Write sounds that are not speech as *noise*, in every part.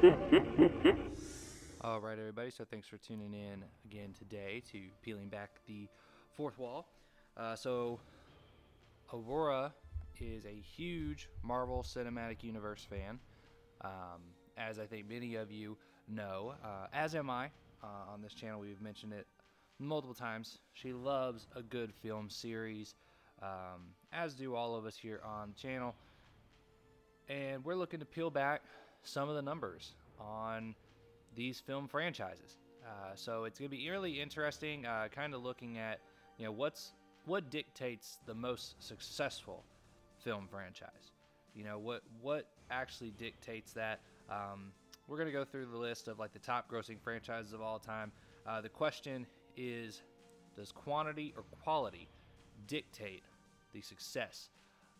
*laughs* All right, everybody. So thanks for tuning in again today to peeling back the fourth wall. Uh, so Aurora is a huge Marvel Cinematic Universe fan, um, as I think many of you know. Uh, as am I. Uh, on this channel, we've mentioned it multiple times. She loves a good film series, um, as do all of us here on the channel. And we're looking to peel back some of the numbers on these film franchises. Uh, so it's going to be really interesting, uh, kind of looking at you know what's what dictates the most successful film franchise. You know what what actually dictates that. Um, we're going to go through the list of like the top grossing franchises of all time. Uh, the question is, does quantity or quality dictate the success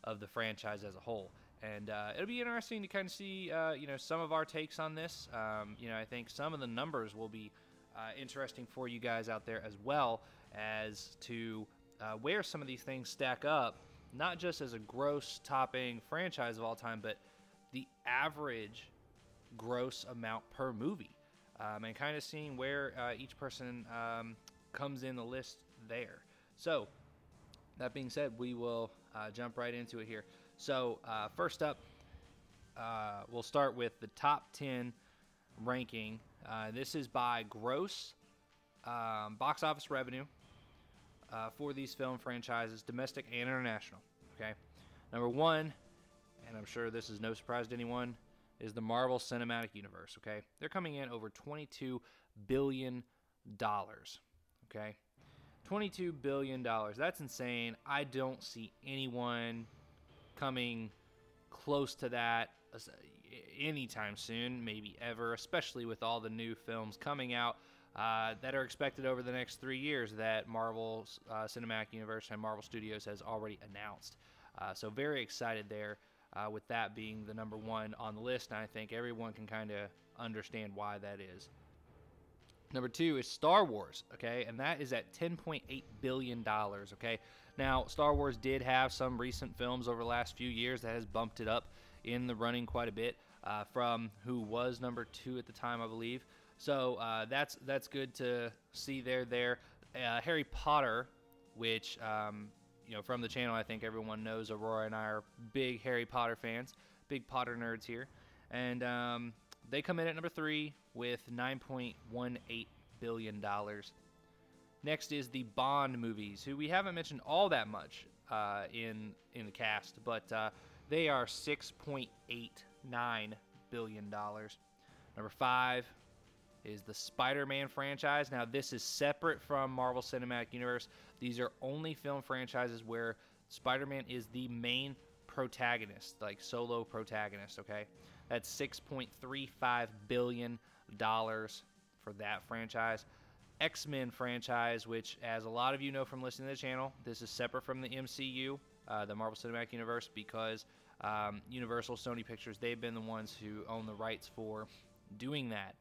of the franchise as a whole? And uh, it'll be interesting to kind of see uh, you know some of our takes on this. Um, you know, I think some of the numbers will be uh, interesting for you guys out there as well as to uh, where some of these things stack up, not just as a gross topping franchise of all time, but the average gross amount per movie, um, and kind of seeing where uh, each person um, comes in the list there. So. That being said, we will uh, jump right into it here. So, uh, first up, uh, we'll start with the top 10 ranking. Uh, this is by gross um, box office revenue uh, for these film franchises, domestic and international. Okay. Number one, and I'm sure this is no surprise to anyone, is the Marvel Cinematic Universe. Okay. They're coming in over $22 billion. Okay. $22 billion. That's insane. I don't see anyone coming close to that anytime soon, maybe ever, especially with all the new films coming out uh, that are expected over the next three years that Marvel uh, Cinematic Universe and Marvel Studios has already announced. Uh, so, very excited there uh, with that being the number one on the list. And I think everyone can kind of understand why that is. Number two is Star Wars, okay, and that is at $10.8 billion, okay. Now, Star Wars did have some recent films over the last few years that has bumped it up in the running quite a bit uh, from who was number two at the time, I believe. So uh, that's that's good to see there. There, uh, Harry Potter, which um, you know from the channel, I think everyone knows. Aurora and I are big Harry Potter fans, big Potter nerds here, and um, they come in at number three with 9.18 billion dollars. Next is the Bond movies, who we haven't mentioned all that much uh, in in the cast, but uh, they are 6.89 billion dollars. Number five is the Spider-Man franchise. Now this is separate from Marvel Cinematic Universe. These are only film franchises where Spider-Man is the main protagonist, like solo protagonist. Okay, that's 6.35 billion dollars for that franchise. X Men franchise, which, as a lot of you know from listening to the channel, this is separate from the MCU, uh, the Marvel Cinematic Universe, because um, Universal, Sony Pictures, they've been the ones who own the rights for doing that.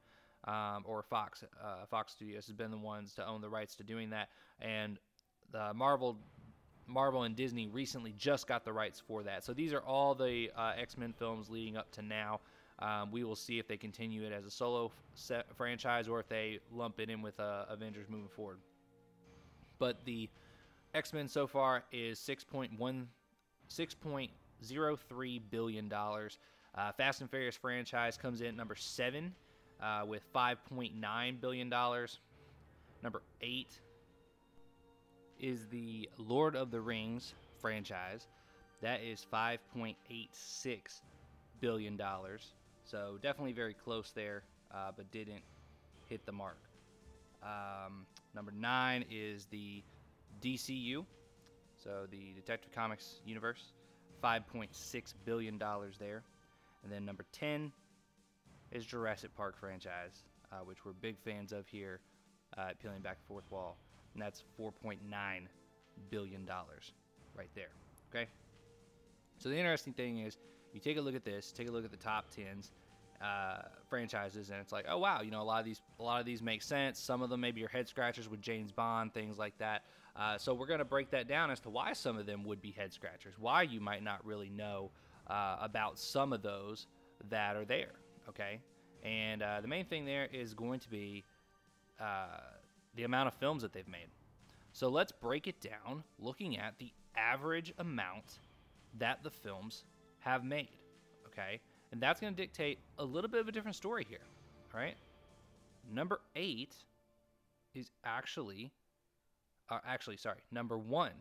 Um, or Fox, uh, Fox Studios has been the ones to own the rights to doing that, and the Marvel, Marvel and Disney recently just got the rights for that. So these are all the uh, X Men films leading up to now. Um, we will see if they continue it as a solo franchise or if they lump it in with uh, Avengers moving forward. But the X Men so far is 6.1, 6.03 billion dollars. Uh, Fast and Furious franchise comes in number seven uh, with 5.9 billion dollars. Number eight is the Lord of the Rings franchise. That is 5.86 billion dollars. So definitely very close there, uh, but didn't hit the mark. Um, number nine is the DCU, so the Detective Comics universe, $5.6 billion there. And then number 10 is Jurassic Park franchise, uh, which we're big fans of here uh, at Peeling Back Fourth Wall. And that's $4.9 billion right there. Okay? So the interesting thing is, you take a look at this, take a look at the top tens uh, franchises, and it's like, oh wow, you know, a lot of these, a lot of these make sense. Some of them maybe are head scratchers with James Bond, things like that. Uh, so we're going to break that down as to why some of them would be head scratchers, why you might not really know uh, about some of those that are there. Okay, And uh, the main thing there is going to be uh, the amount of films that they've made. So let's break it down looking at the average amount that the films have made. Okay? And that's going to dictate a little bit of a different story here. All right? Number eight is actually, uh, actually, sorry, number one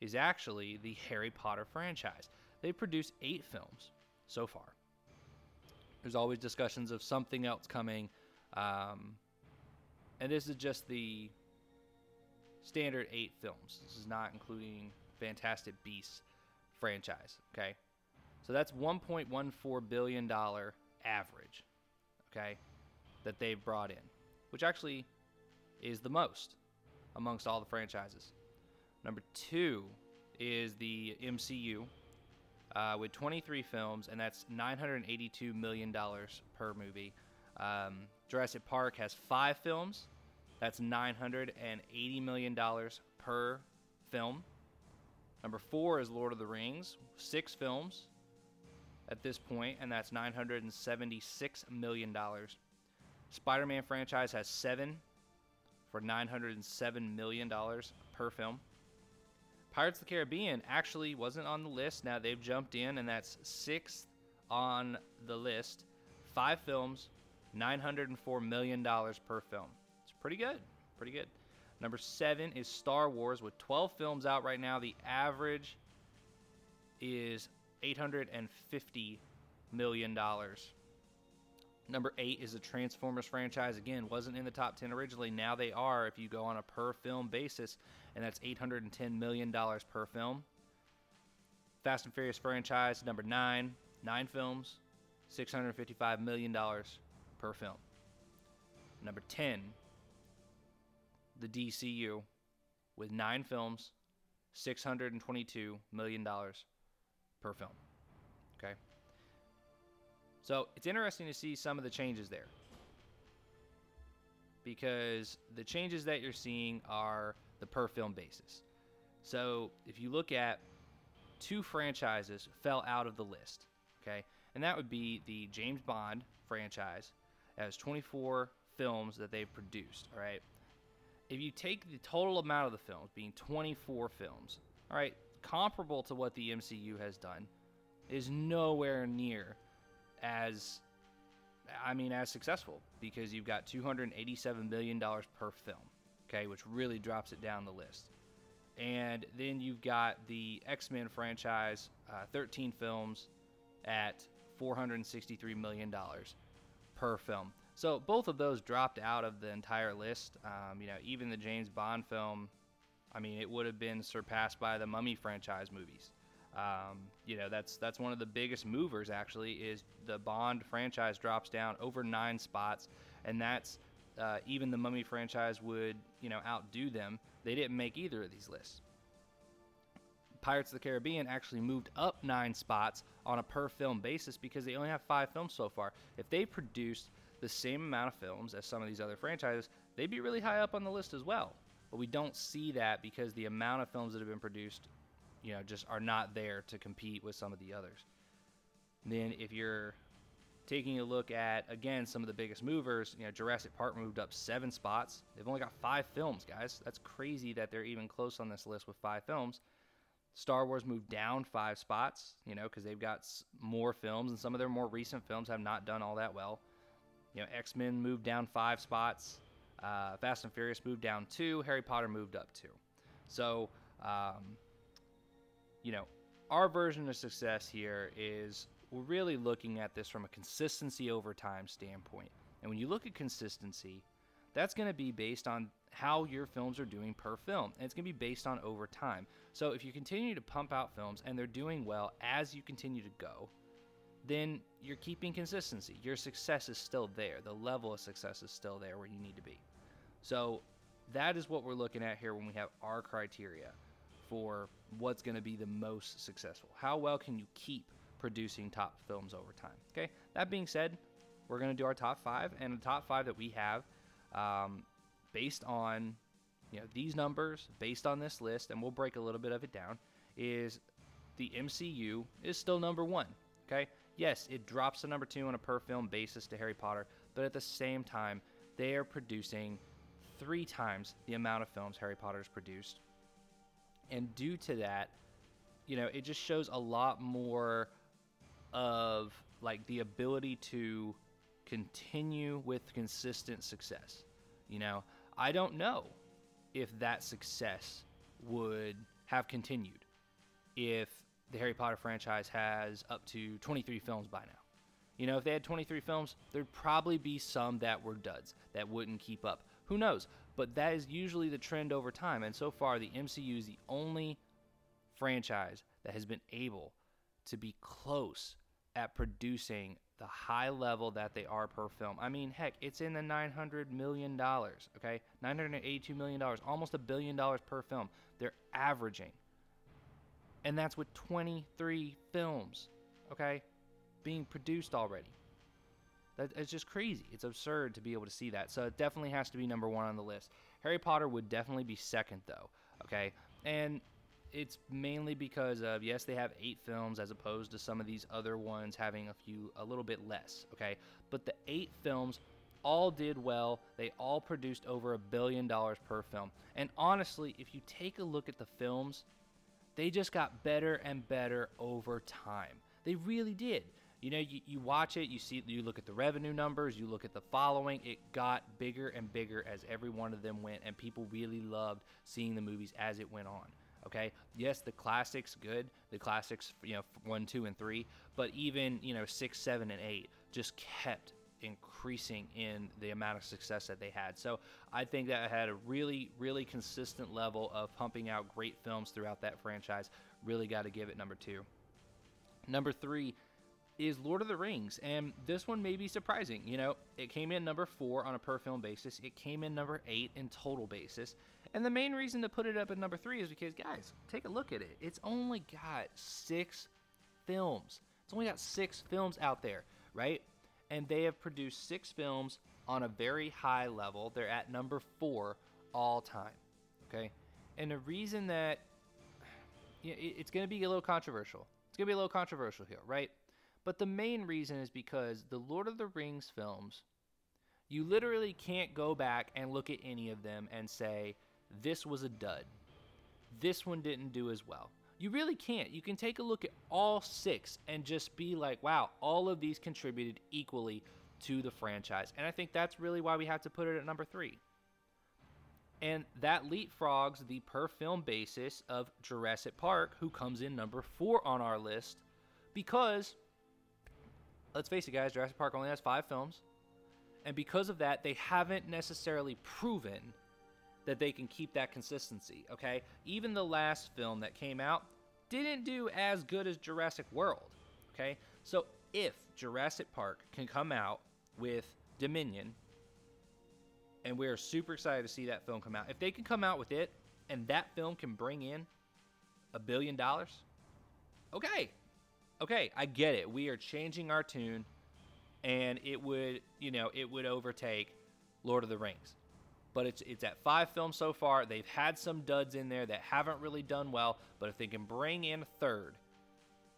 is actually the Harry Potter franchise. They've produced eight films so far. There's always discussions of something else coming. Um, and this is just the standard eight films. This is not including Fantastic Beasts franchise. Okay, so that's 1.14 billion dollar average. Okay, that they've brought in, which actually is the most amongst all the franchises. Number two is the MCU uh, with 23 films, and that's 982 million dollars per movie. Um, Jurassic Park has five films. That's 980 million dollars per film. Number four is Lord of the Rings, six films at this point, and that's 976 million dollars. Spider-Man franchise has seven for 907 million dollars per film. Pirates of the Caribbean actually wasn't on the list. Now they've jumped in, and that's sixth on the list. Five films, $904 million per film. It's pretty good. Pretty good. Number seven is Star Wars with 12 films out right now. The average is $850 million. Number eight is the Transformers franchise. Again, wasn't in the top 10 originally. Now they are if you go on a per film basis, and that's $810 million per film. Fast and Furious franchise, number nine, nine films, $655 million per film. Number 10, the DCU, with nine films, $622 million per film. Okay? So it's interesting to see some of the changes there. Because the changes that you're seeing are the per film basis. So if you look at two franchises fell out of the list, okay? And that would be the James Bond franchise as 24 films that they've produced, all right? If you take the total amount of the films being 24 films, all right, comparable to what the MCU has done, is nowhere near as I mean as successful because you've got 287 million dollars per film, okay, which really drops it down the list. And then you've got the X-Men franchise, uh, 13 films at 463 million dollars per film. So both of those dropped out of the entire list. Um, you know, even the James Bond film, I mean, it would have been surpassed by the Mummy franchise movies. Um, you know, that's that's one of the biggest movers. Actually, is the Bond franchise drops down over nine spots, and that's uh, even the Mummy franchise would you know outdo them. They didn't make either of these lists. Pirates of the Caribbean actually moved up nine spots on a per film basis because they only have five films so far. If they produced the same amount of films as some of these other franchises, they'd be really high up on the list as well. But we don't see that because the amount of films that have been produced you know, just are not there to compete with some of the others. And then if you're taking a look at again some of the biggest movers, you know, Jurassic Park moved up seven spots. They've only got five films, guys. That's crazy that they're even close on this list with five films. Star Wars moved down five spots, you know, because they've got more films, and some of their more recent films have not done all that well. You know, X Men moved down five spots. Uh, Fast and Furious moved down two. Harry Potter moved up two. So, um, you know, our version of success here is we're really looking at this from a consistency over time standpoint. And when you look at consistency, that's going to be based on how your films are doing per film. And it's going to be based on over time. So if you continue to pump out films and they're doing well as you continue to go, then you're keeping consistency. Your success is still there. The level of success is still there where you need to be. So that is what we're looking at here when we have our criteria for what's going to be the most successful. How well can you keep producing top films over time? Okay. That being said, we're going to do our top five, and the top five that we have, um, based on you know these numbers, based on this list, and we'll break a little bit of it down, is the MCU is still number one. Okay, yes, it drops to number two on a per film basis to Harry Potter, but at the same time, they are producing three times the amount of films Harry Potter's produced. And due to that, you know, it just shows a lot more of like the ability to continue with consistent success. You know, I don't know if that success would have continued if the Harry Potter franchise has up to 23 films by now. You know, if they had 23 films, there'd probably be some that were duds that wouldn't keep up. Who knows? But that is usually the trend over time. And so far, the MCU is the only franchise that has been able to be close at producing the high level that they are per film. I mean, heck, it's in the 900 million dollars, okay? 982 million dollars, almost a billion dollars per film. They're averaging. And that's with 23 films, okay? Being produced already. That, it's just crazy. It's absurd to be able to see that. So it definitely has to be number one on the list. Harry Potter would definitely be second, though. Okay, and it's mainly because of yes, they have eight films as opposed to some of these other ones having a few a little bit less. Okay, but the eight films all did well. They all produced over a billion dollars per film. And honestly, if you take a look at the films, they just got better and better over time. They really did. You know, you, you watch it, you see, you look at the revenue numbers, you look at the following. It got bigger and bigger as every one of them went, and people really loved seeing the movies as it went on. Okay, yes, the classics good, the classics, you know, one, two, and three, but even you know six, seven, and eight just kept increasing in the amount of success that they had. So I think that had a really, really consistent level of pumping out great films throughout that franchise. Really got to give it number two. Number three is Lord of the Rings, and this one may be surprising. You know, it came in number four on a per film basis. It came in number eight in total basis. And the main reason to put it up at number three is because, guys, take a look at it. It's only got six films. It's only got six films out there, right? And they have produced six films on a very high level. They're at number four all time, okay? And the reason that *sighs* you know, it's going to be a little controversial. It's going to be a little controversial here, right? But the main reason is because the Lord of the Rings films, you literally can't go back and look at any of them and say, this was a dud. This one didn't do as well. You really can't. You can take a look at all six and just be like, wow, all of these contributed equally to the franchise. And I think that's really why we have to put it at number three. And that leapfrogs the per film basis of Jurassic Park, who comes in number four on our list, because, let's face it, guys, Jurassic Park only has five films. And because of that, they haven't necessarily proven that they can keep that consistency, okay? Even the last film that came out didn't do as good as Jurassic World, okay? So if Jurassic Park can come out with Dominion, and we're super excited to see that film come out, if they can come out with it and that film can bring in a billion dollars, okay, okay, I get it. We are changing our tune, and it would, you know, it would overtake Lord of the Rings but it's it's at five films so far. They've had some duds in there that haven't really done well, but if they can bring in a third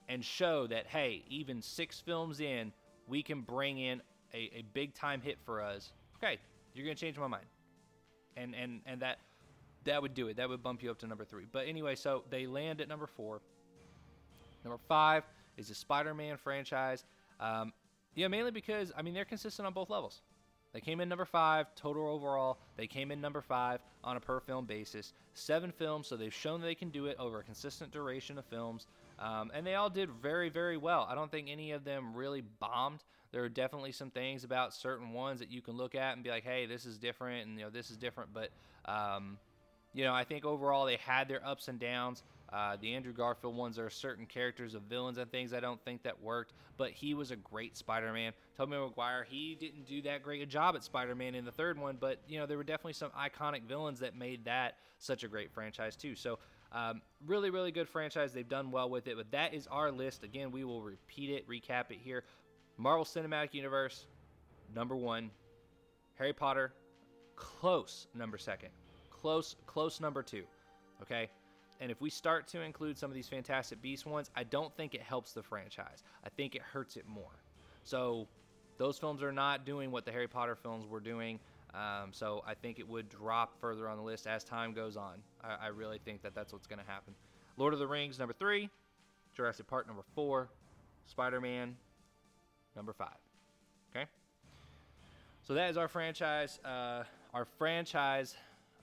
and show that hey, even six films in, we can bring in a, a big time hit for us. Okay, you're gonna change my mind, and and and that that would do it. That would bump you up to number three. But anyway, so they land at number four. Number five is the Spider-Man franchise. Um, yeah, mainly because I mean they're consistent on both levels. They came in number five total overall. They came in number five on a per film basis. Seven films, so they've shown they can do it over a consistent duration of films. Um, and they all did very, very well. I don't think any of them really bombed. There are definitely some things about certain ones that you can look at and be like, "Hey, this is different," and you know, this is different. But um, you know, I think overall they had their ups and downs. Uh, the Andrew Garfield ones are certain characters of villains and things I don't think that worked, but he was a great Spider-Man. Tobey Maguire, he didn't do that great a job at Spider-Man in the third one, but you know there were definitely some iconic villains that made that such a great franchise too. So um, really, really good franchise. They've done well with it, but that is our list. Again, we will repeat it, recap it here. Marvel Cinematic Universe, number one. Harry Potter, close number second. Close, close number two. Okay. And if we start to include some of these Fantastic Beasts ones, I don't think it helps the franchise. I think it hurts it more. So those films are not doing what the Harry Potter films were doing. Um, so I think it would drop further on the list as time goes on. I, I really think that that's what's going to happen. Lord of the Rings, number three. Jurassic Park, number four. Spider Man, number five. Okay? So that is our franchise. Uh, our franchise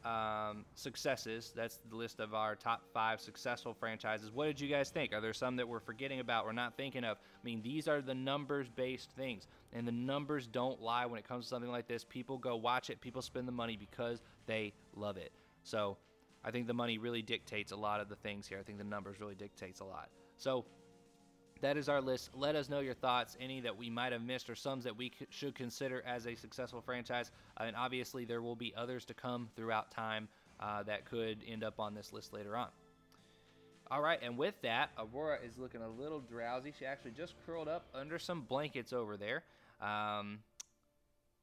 um, successes. That's the list of our top five successful franchises. What did you guys think? Are there some that we're forgetting about, we're not thinking of? I mean, these are the numbers based things, and the numbers don't lie when it comes to something like this. People go watch it, people spend the money because they love it. So I think the money really dictates a lot of the things here. I think the numbers really dictates a lot. So that is our list. Let us know your thoughts, any that we might have missed, or some that we c- should consider as a successful franchise. Uh, and obviously, there will be others to come throughout time uh, that could end up on this list later on. All right, and with that, Aurora is looking a little drowsy. She actually just curled up under some blankets over there. Um,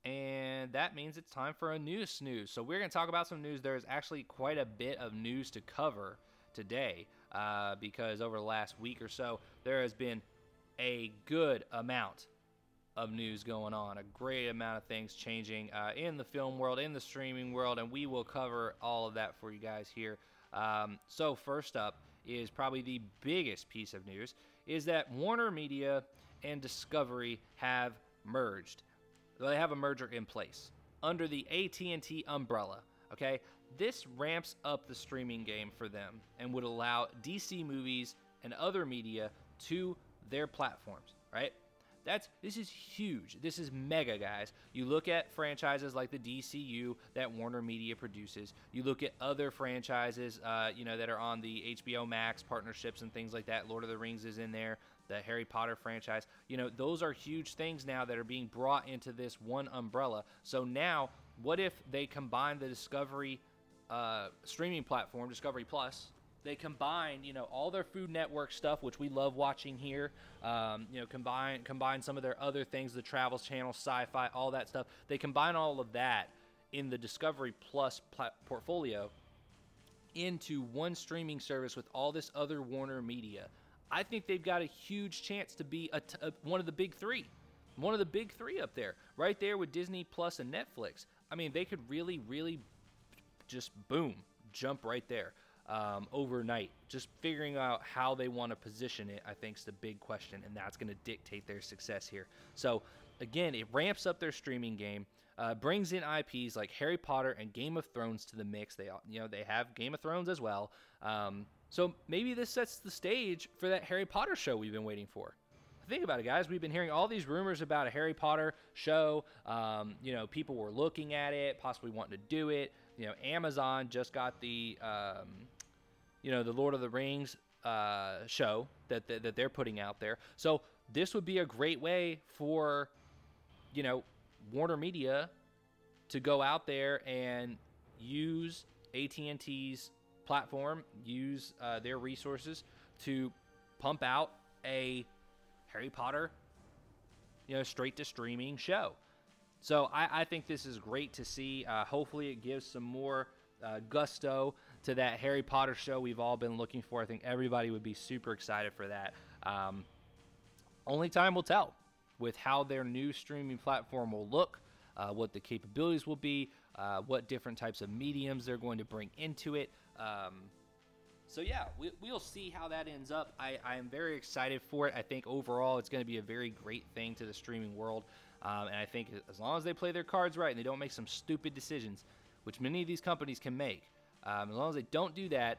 and that means it's time for a news snooze. So, we're going to talk about some news. There's actually quite a bit of news to cover today uh, because over the last week or so, there has been a good amount of news going on, a great amount of things changing uh, in the film world, in the streaming world, and we will cover all of that for you guys here. Um, so, first up is probably the biggest piece of news is that Warner Media and Discovery have merged. They have a merger in place under the AT&T umbrella. Okay, this ramps up the streaming game for them and would allow DC movies and other media to their platforms, right? That's this is huge. This is mega, guys. You look at franchises like the DCU that Warner Media produces. You look at other franchises, uh, you know, that are on the HBO Max partnerships and things like that. Lord of the Rings is in there. The Harry Potter franchise. You know, those are huge things now that are being brought into this one umbrella. So now, what if they combine the Discovery uh, streaming platform, Discovery Plus. They combine, you know, all their Food Network stuff, which we love watching here. Um, you know, combine combine some of their other things, the Travels Channel, Sci-Fi, all that stuff. They combine all of that in the Discovery Plus plat- portfolio into one streaming service with all this other Warner Media. I think they've got a huge chance to be a t- a, one of the big three, one of the big three up there, right there with Disney Plus and Netflix. I mean, they could really, really just boom, jump right there um, overnight. Just figuring out how they want to position it, I think, is the big question, and that's going to dictate their success here. So, again, it ramps up their streaming game. Uh, brings in IPs like Harry Potter and Game of Thrones to the mix. They, you know, they have Game of Thrones as well. Um, so maybe this sets the stage for that Harry Potter show we've been waiting for think about it, guys. We've been hearing all these rumors about a Harry Potter show. Um, you know, people were looking at it, possibly wanting to do it. You know, Amazon just got the, um, you know, the Lord of the Rings uh, show that, that that they're putting out there. So this would be a great way for, you know, Warner Media to go out there and use AT&T's platform, use uh, their resources to pump out a Harry Potter, you know, straight to streaming show. So I, I think this is great to see. Uh, hopefully, it gives some more uh, gusto to that Harry Potter show we've all been looking for. I think everybody would be super excited for that. Um, only time will tell with how their new streaming platform will look, uh, what the capabilities will be, uh, what different types of mediums they're going to bring into it. Um, so yeah, we, will see how that ends up. I, I am very excited for it. I think overall it's going to be a very great thing to the streaming world. Um, and I think as long as they play their cards right and they don't make some stupid decisions, which many of these companies can make, um, as long as they don't do that,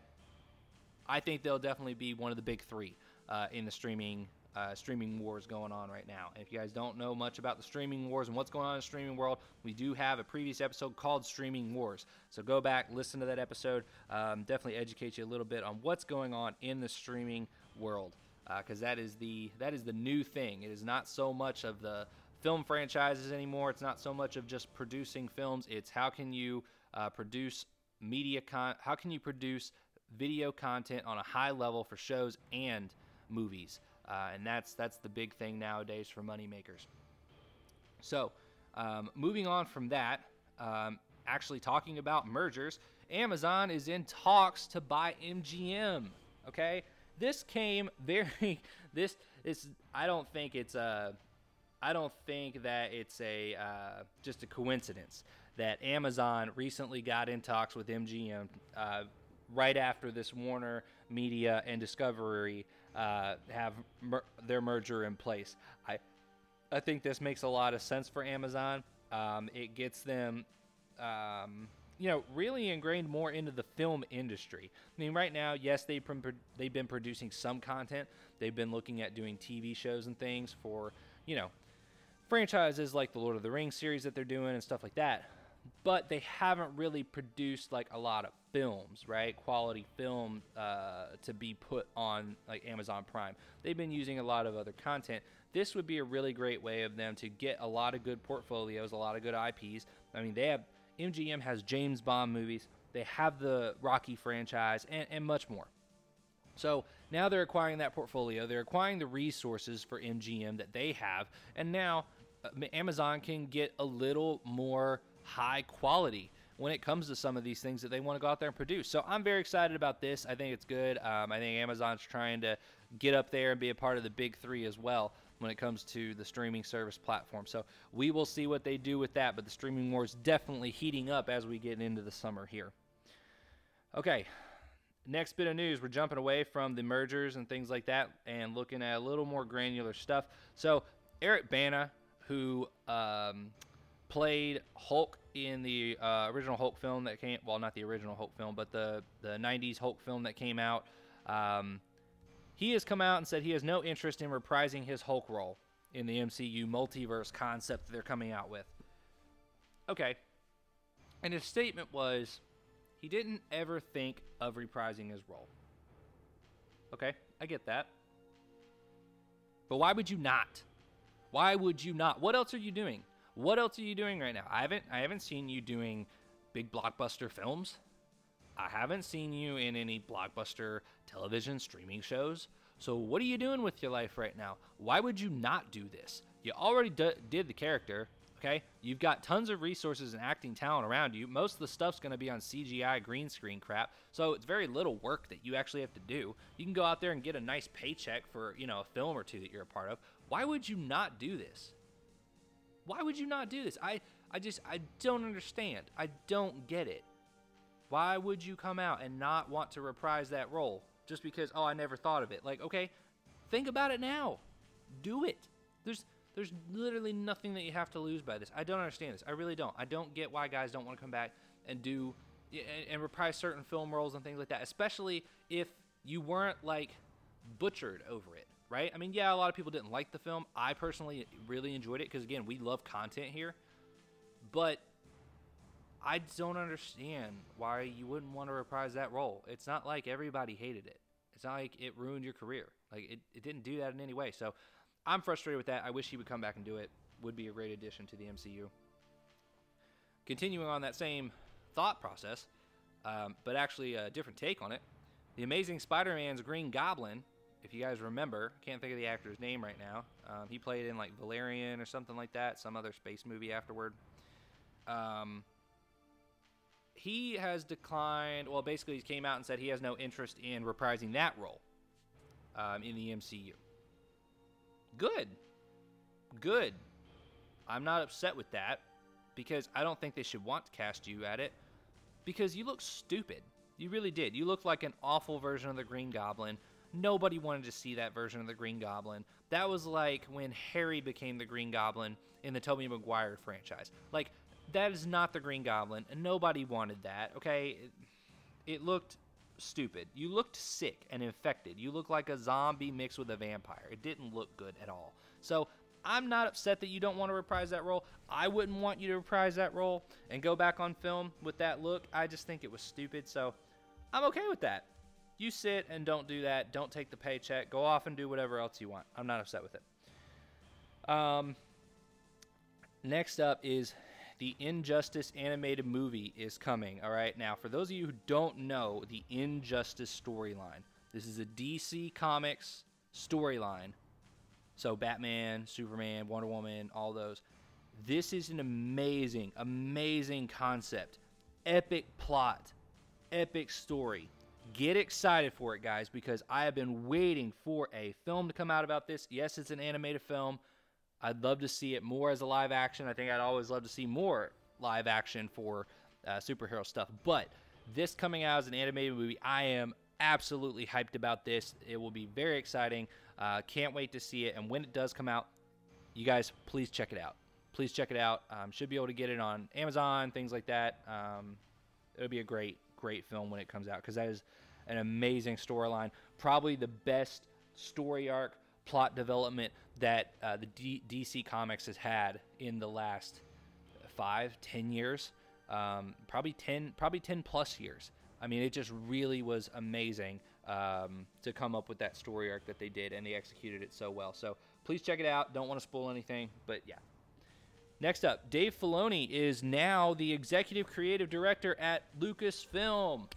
I think they'll definitely be one of the big three uh, in the streaming uh, streaming wars going on right now. And if you guys don't know much about the streaming wars and what's going on in the streaming world, we do have a previous episode called Streaming Wars. So go back, listen to that episode. Um, definitely educate you a little bit on what's going on in the streaming world because uh, that is the that is the new thing. It is not so much of the film franchises anymore. It's not so much of just producing films. It's how can you uh, produce media con how can you produce video content on a high level for shows and movies uh, and that's that's the big thing nowadays for moneymakers. So, um, moving on from that, um, actually talking about mergers, Amazon is in talks to buy MGM. Okay, this came *laughs* very this this I don't think it's a I don't think that it's a uh, just a coincidence that Amazon recently got in talks with MGM uh, right after this Warner Media and Discovery uh, have mer- their merger in place. I I think this makes a lot of sense for Amazon. Um, it gets them, um, you know, really ingrained more into the film industry. I mean, right now, yes, they've been, they've been producing some content. They've been looking at doing TV shows and things for, you know, franchises like the Lord of the Rings series that they're doing and stuff like that. But they haven't really produced like a lot of films, right? Quality film uh, to be put on like Amazon Prime. They've been using a lot of other content. This would be a really great way of them to get a lot of good portfolios, a lot of good IPs. I mean, they have MGM has James Bond movies, they have the Rocky franchise, and, and much more. So now they're acquiring that portfolio. They're acquiring the resources for MGM that they have, and now Amazon can get a little more high quality when it comes to some of these things that they want to go out there and produce. So I'm very excited about this. I think it's good. Um, I think Amazon's trying to get up there and be a part of the big three as well when it comes to the streaming service platform. So we will see what they do with that, but the streaming war is definitely heating up as we get into the summer here. Okay, next bit of news we're jumping away from the mergers and things like that and looking at a little more granular stuff. So Eric Bana, who um, played Hulk in the uh, original Hulk film that came. Well, not the original Hulk film, but the the '90s Hulk film that came out. Um, he has come out and said he has no interest in reprising his Hulk role in the MCU multiverse concept that they're coming out with. Okay, and his statement was he didn't ever think of reprising his role. Okay, I get that. But why would you not? Why would you not? What else are you doing? What else are you doing right now? I haven't I haven't seen you doing big blockbuster films. I haven't seen you in any blockbuster television streaming shows. So what are you doing with your life right now? Why would you not do this? You already d- did the character, okay? You've got tons of resources and acting talent around you. Most of the stuff's going to be on CGI green screen crap. So it's very little work that you actually have to do. You can go out there and get a nice paycheck for, you know, a film or two that you're a part of. Why would you not do this? Why would you not do this? I, I just, I don't understand. I don't get it. Why would you come out and not want to reprise that role just because, oh, I never thought of it? Like, okay, think about it now. Do it. There's, there's literally nothing that you have to lose by this. I don't understand this. I really don't. I don't get why guys don't want to come back and do and, and reprise certain film roles and things like that, especially if you weren't like butchered over it right? I mean, yeah, a lot of people didn't like the film. I personally really enjoyed it because, again, we love content here. But I don't understand why you wouldn't want to reprise that role. It's not like everybody hated it. It's not like it ruined your career. Like it, it didn't do that in any way. So I'm frustrated with that. I wish he would come back and do it. Would be a great addition to the MCU. Continuing on that same thought process, um, but actually a different take on it. The Amazing Spider-Man's Green Goblin if you guys remember, can't think of the actor's name right now. Um, he played in like Valerian or something like that, some other space movie afterward. Um, he has declined. Well, basically, he came out and said he has no interest in reprising that role um, in the MCU. Good. Good. I'm not upset with that because I don't think they should want to cast you at it because you look stupid. You really did. You look like an awful version of the Green Goblin Nobody wanted to see that version of the Green Goblin. That was like when Harry became the Green Goblin in the Tobey Maguire franchise. Like that is not the Green Goblin, and nobody wanted that. Okay, it, it looked stupid. You looked sick and infected. You looked like a zombie mixed with a vampire. It didn't look good at all. So I'm not upset that you don't want to reprise that role. I wouldn't want you to reprise that role and go back on film with that look. I just think it was stupid. So I'm okay with that. You sit and don't do that. Don't take the paycheck. Go off and do whatever else you want. I'm not upset with it. Um, next up is the Injustice animated movie is coming. All right. Now, for those of you who don't know the Injustice storyline, this is a DC Comics storyline. So, Batman, Superman, Wonder Woman, all those. This is an amazing, amazing concept. Epic plot, epic story. Get excited for it, guys, because I have been waiting for a film to come out about this. Yes, it's an animated film. I'd love to see it more as a live action. I think I'd always love to see more live action for uh, superhero stuff. But this coming out as an animated movie, I am absolutely hyped about this. It will be very exciting. Uh, can't wait to see it. And when it does come out, you guys, please check it out. Please check it out. Um, should be able to get it on Amazon, things like that. Um, it'll be a great, great film when it comes out because that is an amazing storyline. Probably the best story arc, plot development that uh, the D- DC Comics has had in the last five, ten years. Um, probably ten, probably ten plus years. I mean, it just really was amazing um, to come up with that story arc that they did, and they executed it so well. So please check it out. Don't want to spoil anything, but yeah. Next up, Dave Filoni is now the executive creative director at Lucasfilm.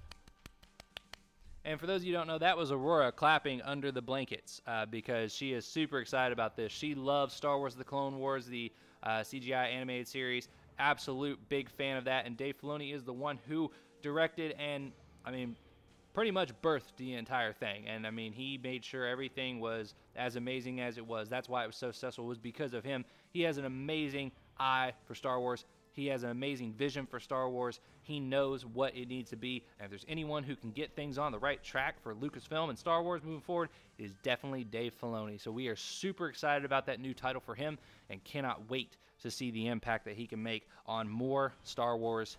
And for those of you who don't know, that was Aurora clapping under the blankets uh, because she is super excited about this. She loves Star Wars The Clone Wars, the uh, CGI animated series. Absolute big fan of that. And Dave Filoni is the one who directed and, I mean, pretty much birthed the entire thing. And I mean, he made sure everything was as amazing as it was. That's why it was so successful, was because of him. He has an amazing eye for Star Wars. He has an amazing vision for Star Wars. He knows what it needs to be. And if there's anyone who can get things on the right track for Lucasfilm and Star Wars moving forward, it is definitely Dave Filoni. So we are super excited about that new title for him and cannot wait to see the impact that he can make on more Star Wars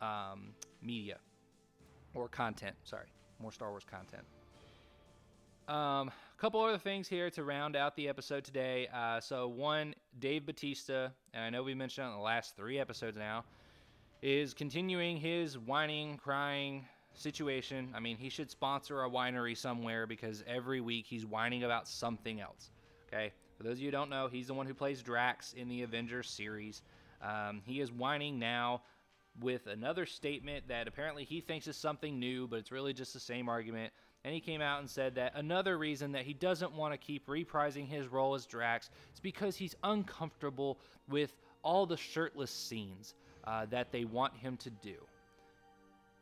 um, media or content. Sorry, more Star Wars content. Um, couple other things here to round out the episode today. Uh, so one, Dave Bautista, and I know we mentioned in the last three episodes now, is continuing his whining, crying situation. I mean, he should sponsor a winery somewhere because every week he's whining about something else. Okay, for those of you who don't know, he's the one who plays Drax in the Avengers series. Um, he is whining now with another statement that apparently he thinks is something new, but it's really just the same argument and he came out and said that another reason that he doesn't want to keep reprising his role as Drax is because he's uncomfortable with all the shirtless scenes uh, that they want him to do.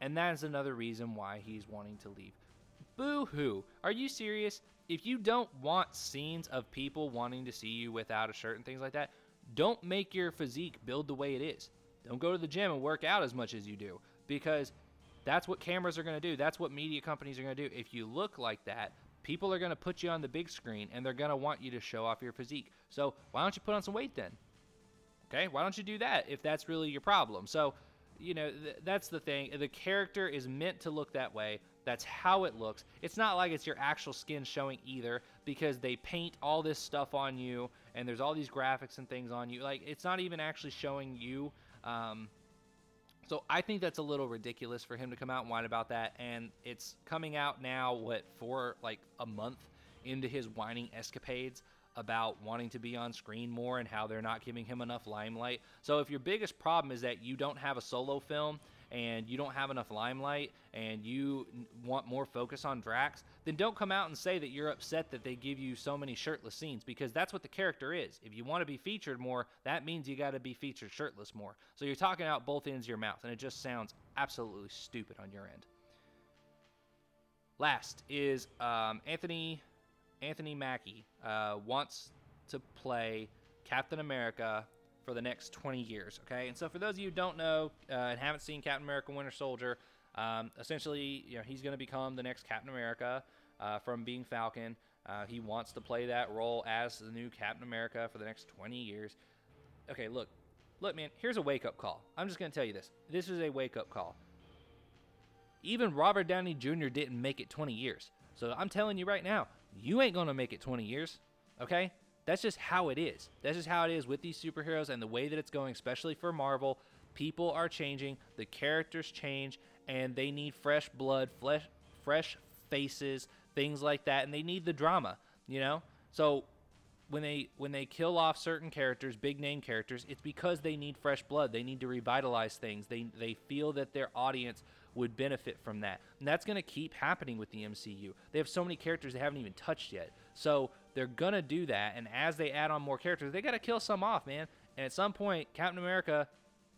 And that is another reason why he's wanting to leave. Boo hoo. Are you serious? If you don't want scenes of people wanting to see you without a shirt and things like that, don't make your physique build the way it is. Don't go to the gym and work out as much as you do because that's what cameras are going to do. That's what media companies are going to do. If you look like that, people are going to put you on the big screen and they're going to want you to show off your physique. So why don't you put on some weight then? Okay, why don't you do that if that's really your problem? So, you know, th- that's the thing. The character is meant to look that way. That's how it looks. It's not like it's your actual skin showing either because they paint all this stuff on you and there's all these graphics and things on you. Like, it's not even actually showing you. Um, so I think that's a little ridiculous for him to come out and whine about that. And it's coming out now, what, for like a month into his whining escapades about wanting to be on screen more and how they're not giving him enough limelight. So if your biggest problem is that you don't have a solo film and you don't have enough limelight and you want more focus on Drax, then don't come out and say that you're upset that they give you so many shirtless scenes because that's what the character is. If you want to be featured more, that means you got to be featured shirtless more. So you're talking out both ends of your mouth and it just sounds absolutely stupid on your end. Last is um, Anthony Anthony Mackie uh, wants to play Captain America for the next 20 years. Okay, and so for those of you who don't know uh, and haven't seen Captain America: Winter Soldier, um, essentially, you know, he's going to become the next Captain America uh, from being Falcon. Uh, he wants to play that role as the new Captain America for the next 20 years. Okay, look, look, man. Here's a wake-up call. I'm just going to tell you this. This is a wake-up call. Even Robert Downey Jr. didn't make it 20 years. So I'm telling you right now, you ain't going to make it 20 years. Okay? That's just how it is. That's just how it is with these superheroes and the way that it's going, especially for Marvel. People are changing, the characters change, and they need fresh blood, flesh, fresh faces, things like that, and they need the drama, you know? So when they when they kill off certain characters, big name characters, it's because they need fresh blood. They need to revitalize things. They they feel that their audience would benefit from that. And that's going to keep happening with the MCU. They have so many characters they haven't even touched yet. So they're to do that and as they add on more characters, they got to kill some off, man. And at some point, Captain America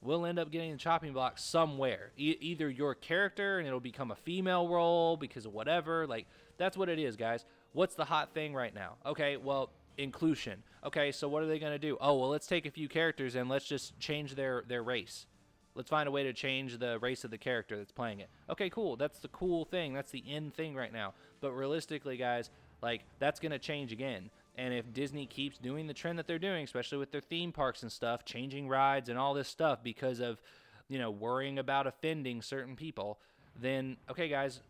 will end up getting the chopping block somewhere. E- either your character and it'll become a female role because of whatever. Like, that's what it is, guys. What's the hot thing right now? Okay, well, inclusion. Okay, so what are they to do? Oh, well, let's take a few characters and let's just change their, their race. Let's find a way to change the race of the character that's playing it. Okay, cool. That's the cool thing. That's the end thing right now. But realistically, guys, like that's going to change again. And if Disney keeps doing the trend that they're doing, especially with their theme parks and stuff, changing rides and all this stuff because of, you know, worrying about offending certain people, then okay, guys,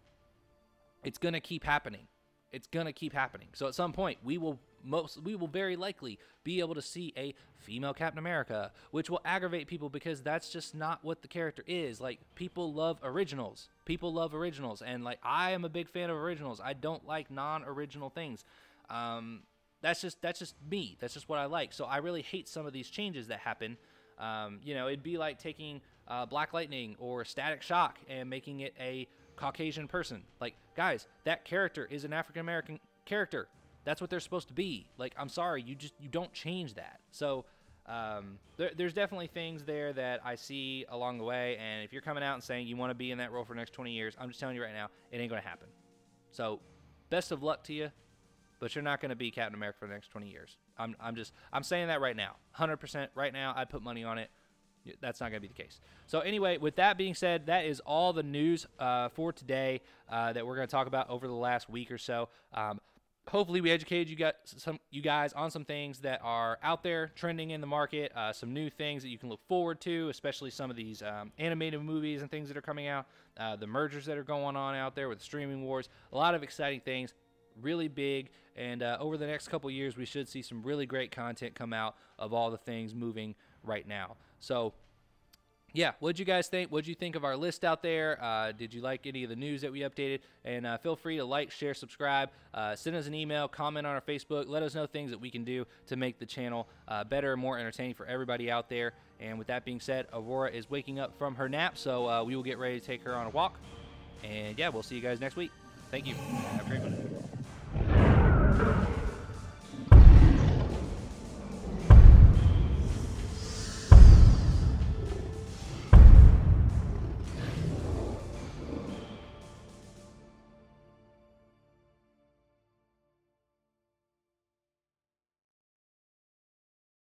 it's going to keep happening. It's going to keep happening. So at some point, we will most we will very likely be able to see a female Captain America, which will aggravate people because that's just not what the character is. Like people love originals. People love originals and like I am a big fan of originals. I don't like non-original things. Um, that's just that's just me. That's just what I like. So I really hate some of these changes that happen. Um, you know, it'd be like taking uh, Black Lightning or Static Shock and making it a Caucasian person. Like, guys, that character is an African American character. That's what they're supposed to be. Like, I'm sorry, you just you don't change that. So um, there, there's definitely things there that I see along the way. And if you're coming out and saying you want to be in that role for the next 20 years, I'm just telling you right now, it ain't going to happen. So best of luck to you, but you're not going to be Captain America for the next 20 years. I'm, I'm just I'm saying that right now, 100% right now. I'd put money on it. That's not going to be the case. So anyway, with that being said, that is all the news uh, for today uh, that we're going to talk about over the last week or so. Um, hopefully we educated you guys some you guys on some things that are out there trending in the market uh, some new things that you can look forward to especially some of these um, animated movies and things that are coming out uh, the mergers that are going on out there with the streaming wars a lot of exciting things really big and uh, over the next couple years we should see some really great content come out of all the things moving right now. So yeah, what'd you guys think? What'd you think of our list out there? Uh, did you like any of the news that we updated? And uh, feel free to like, share, subscribe, uh, send us an email, comment on our Facebook. Let us know things that we can do to make the channel uh, better and more entertaining for everybody out there. And with that being said, Aurora is waking up from her nap, so uh, we will get ready to take her on a walk. And yeah, we'll see you guys next week. Thank you. Have a great one.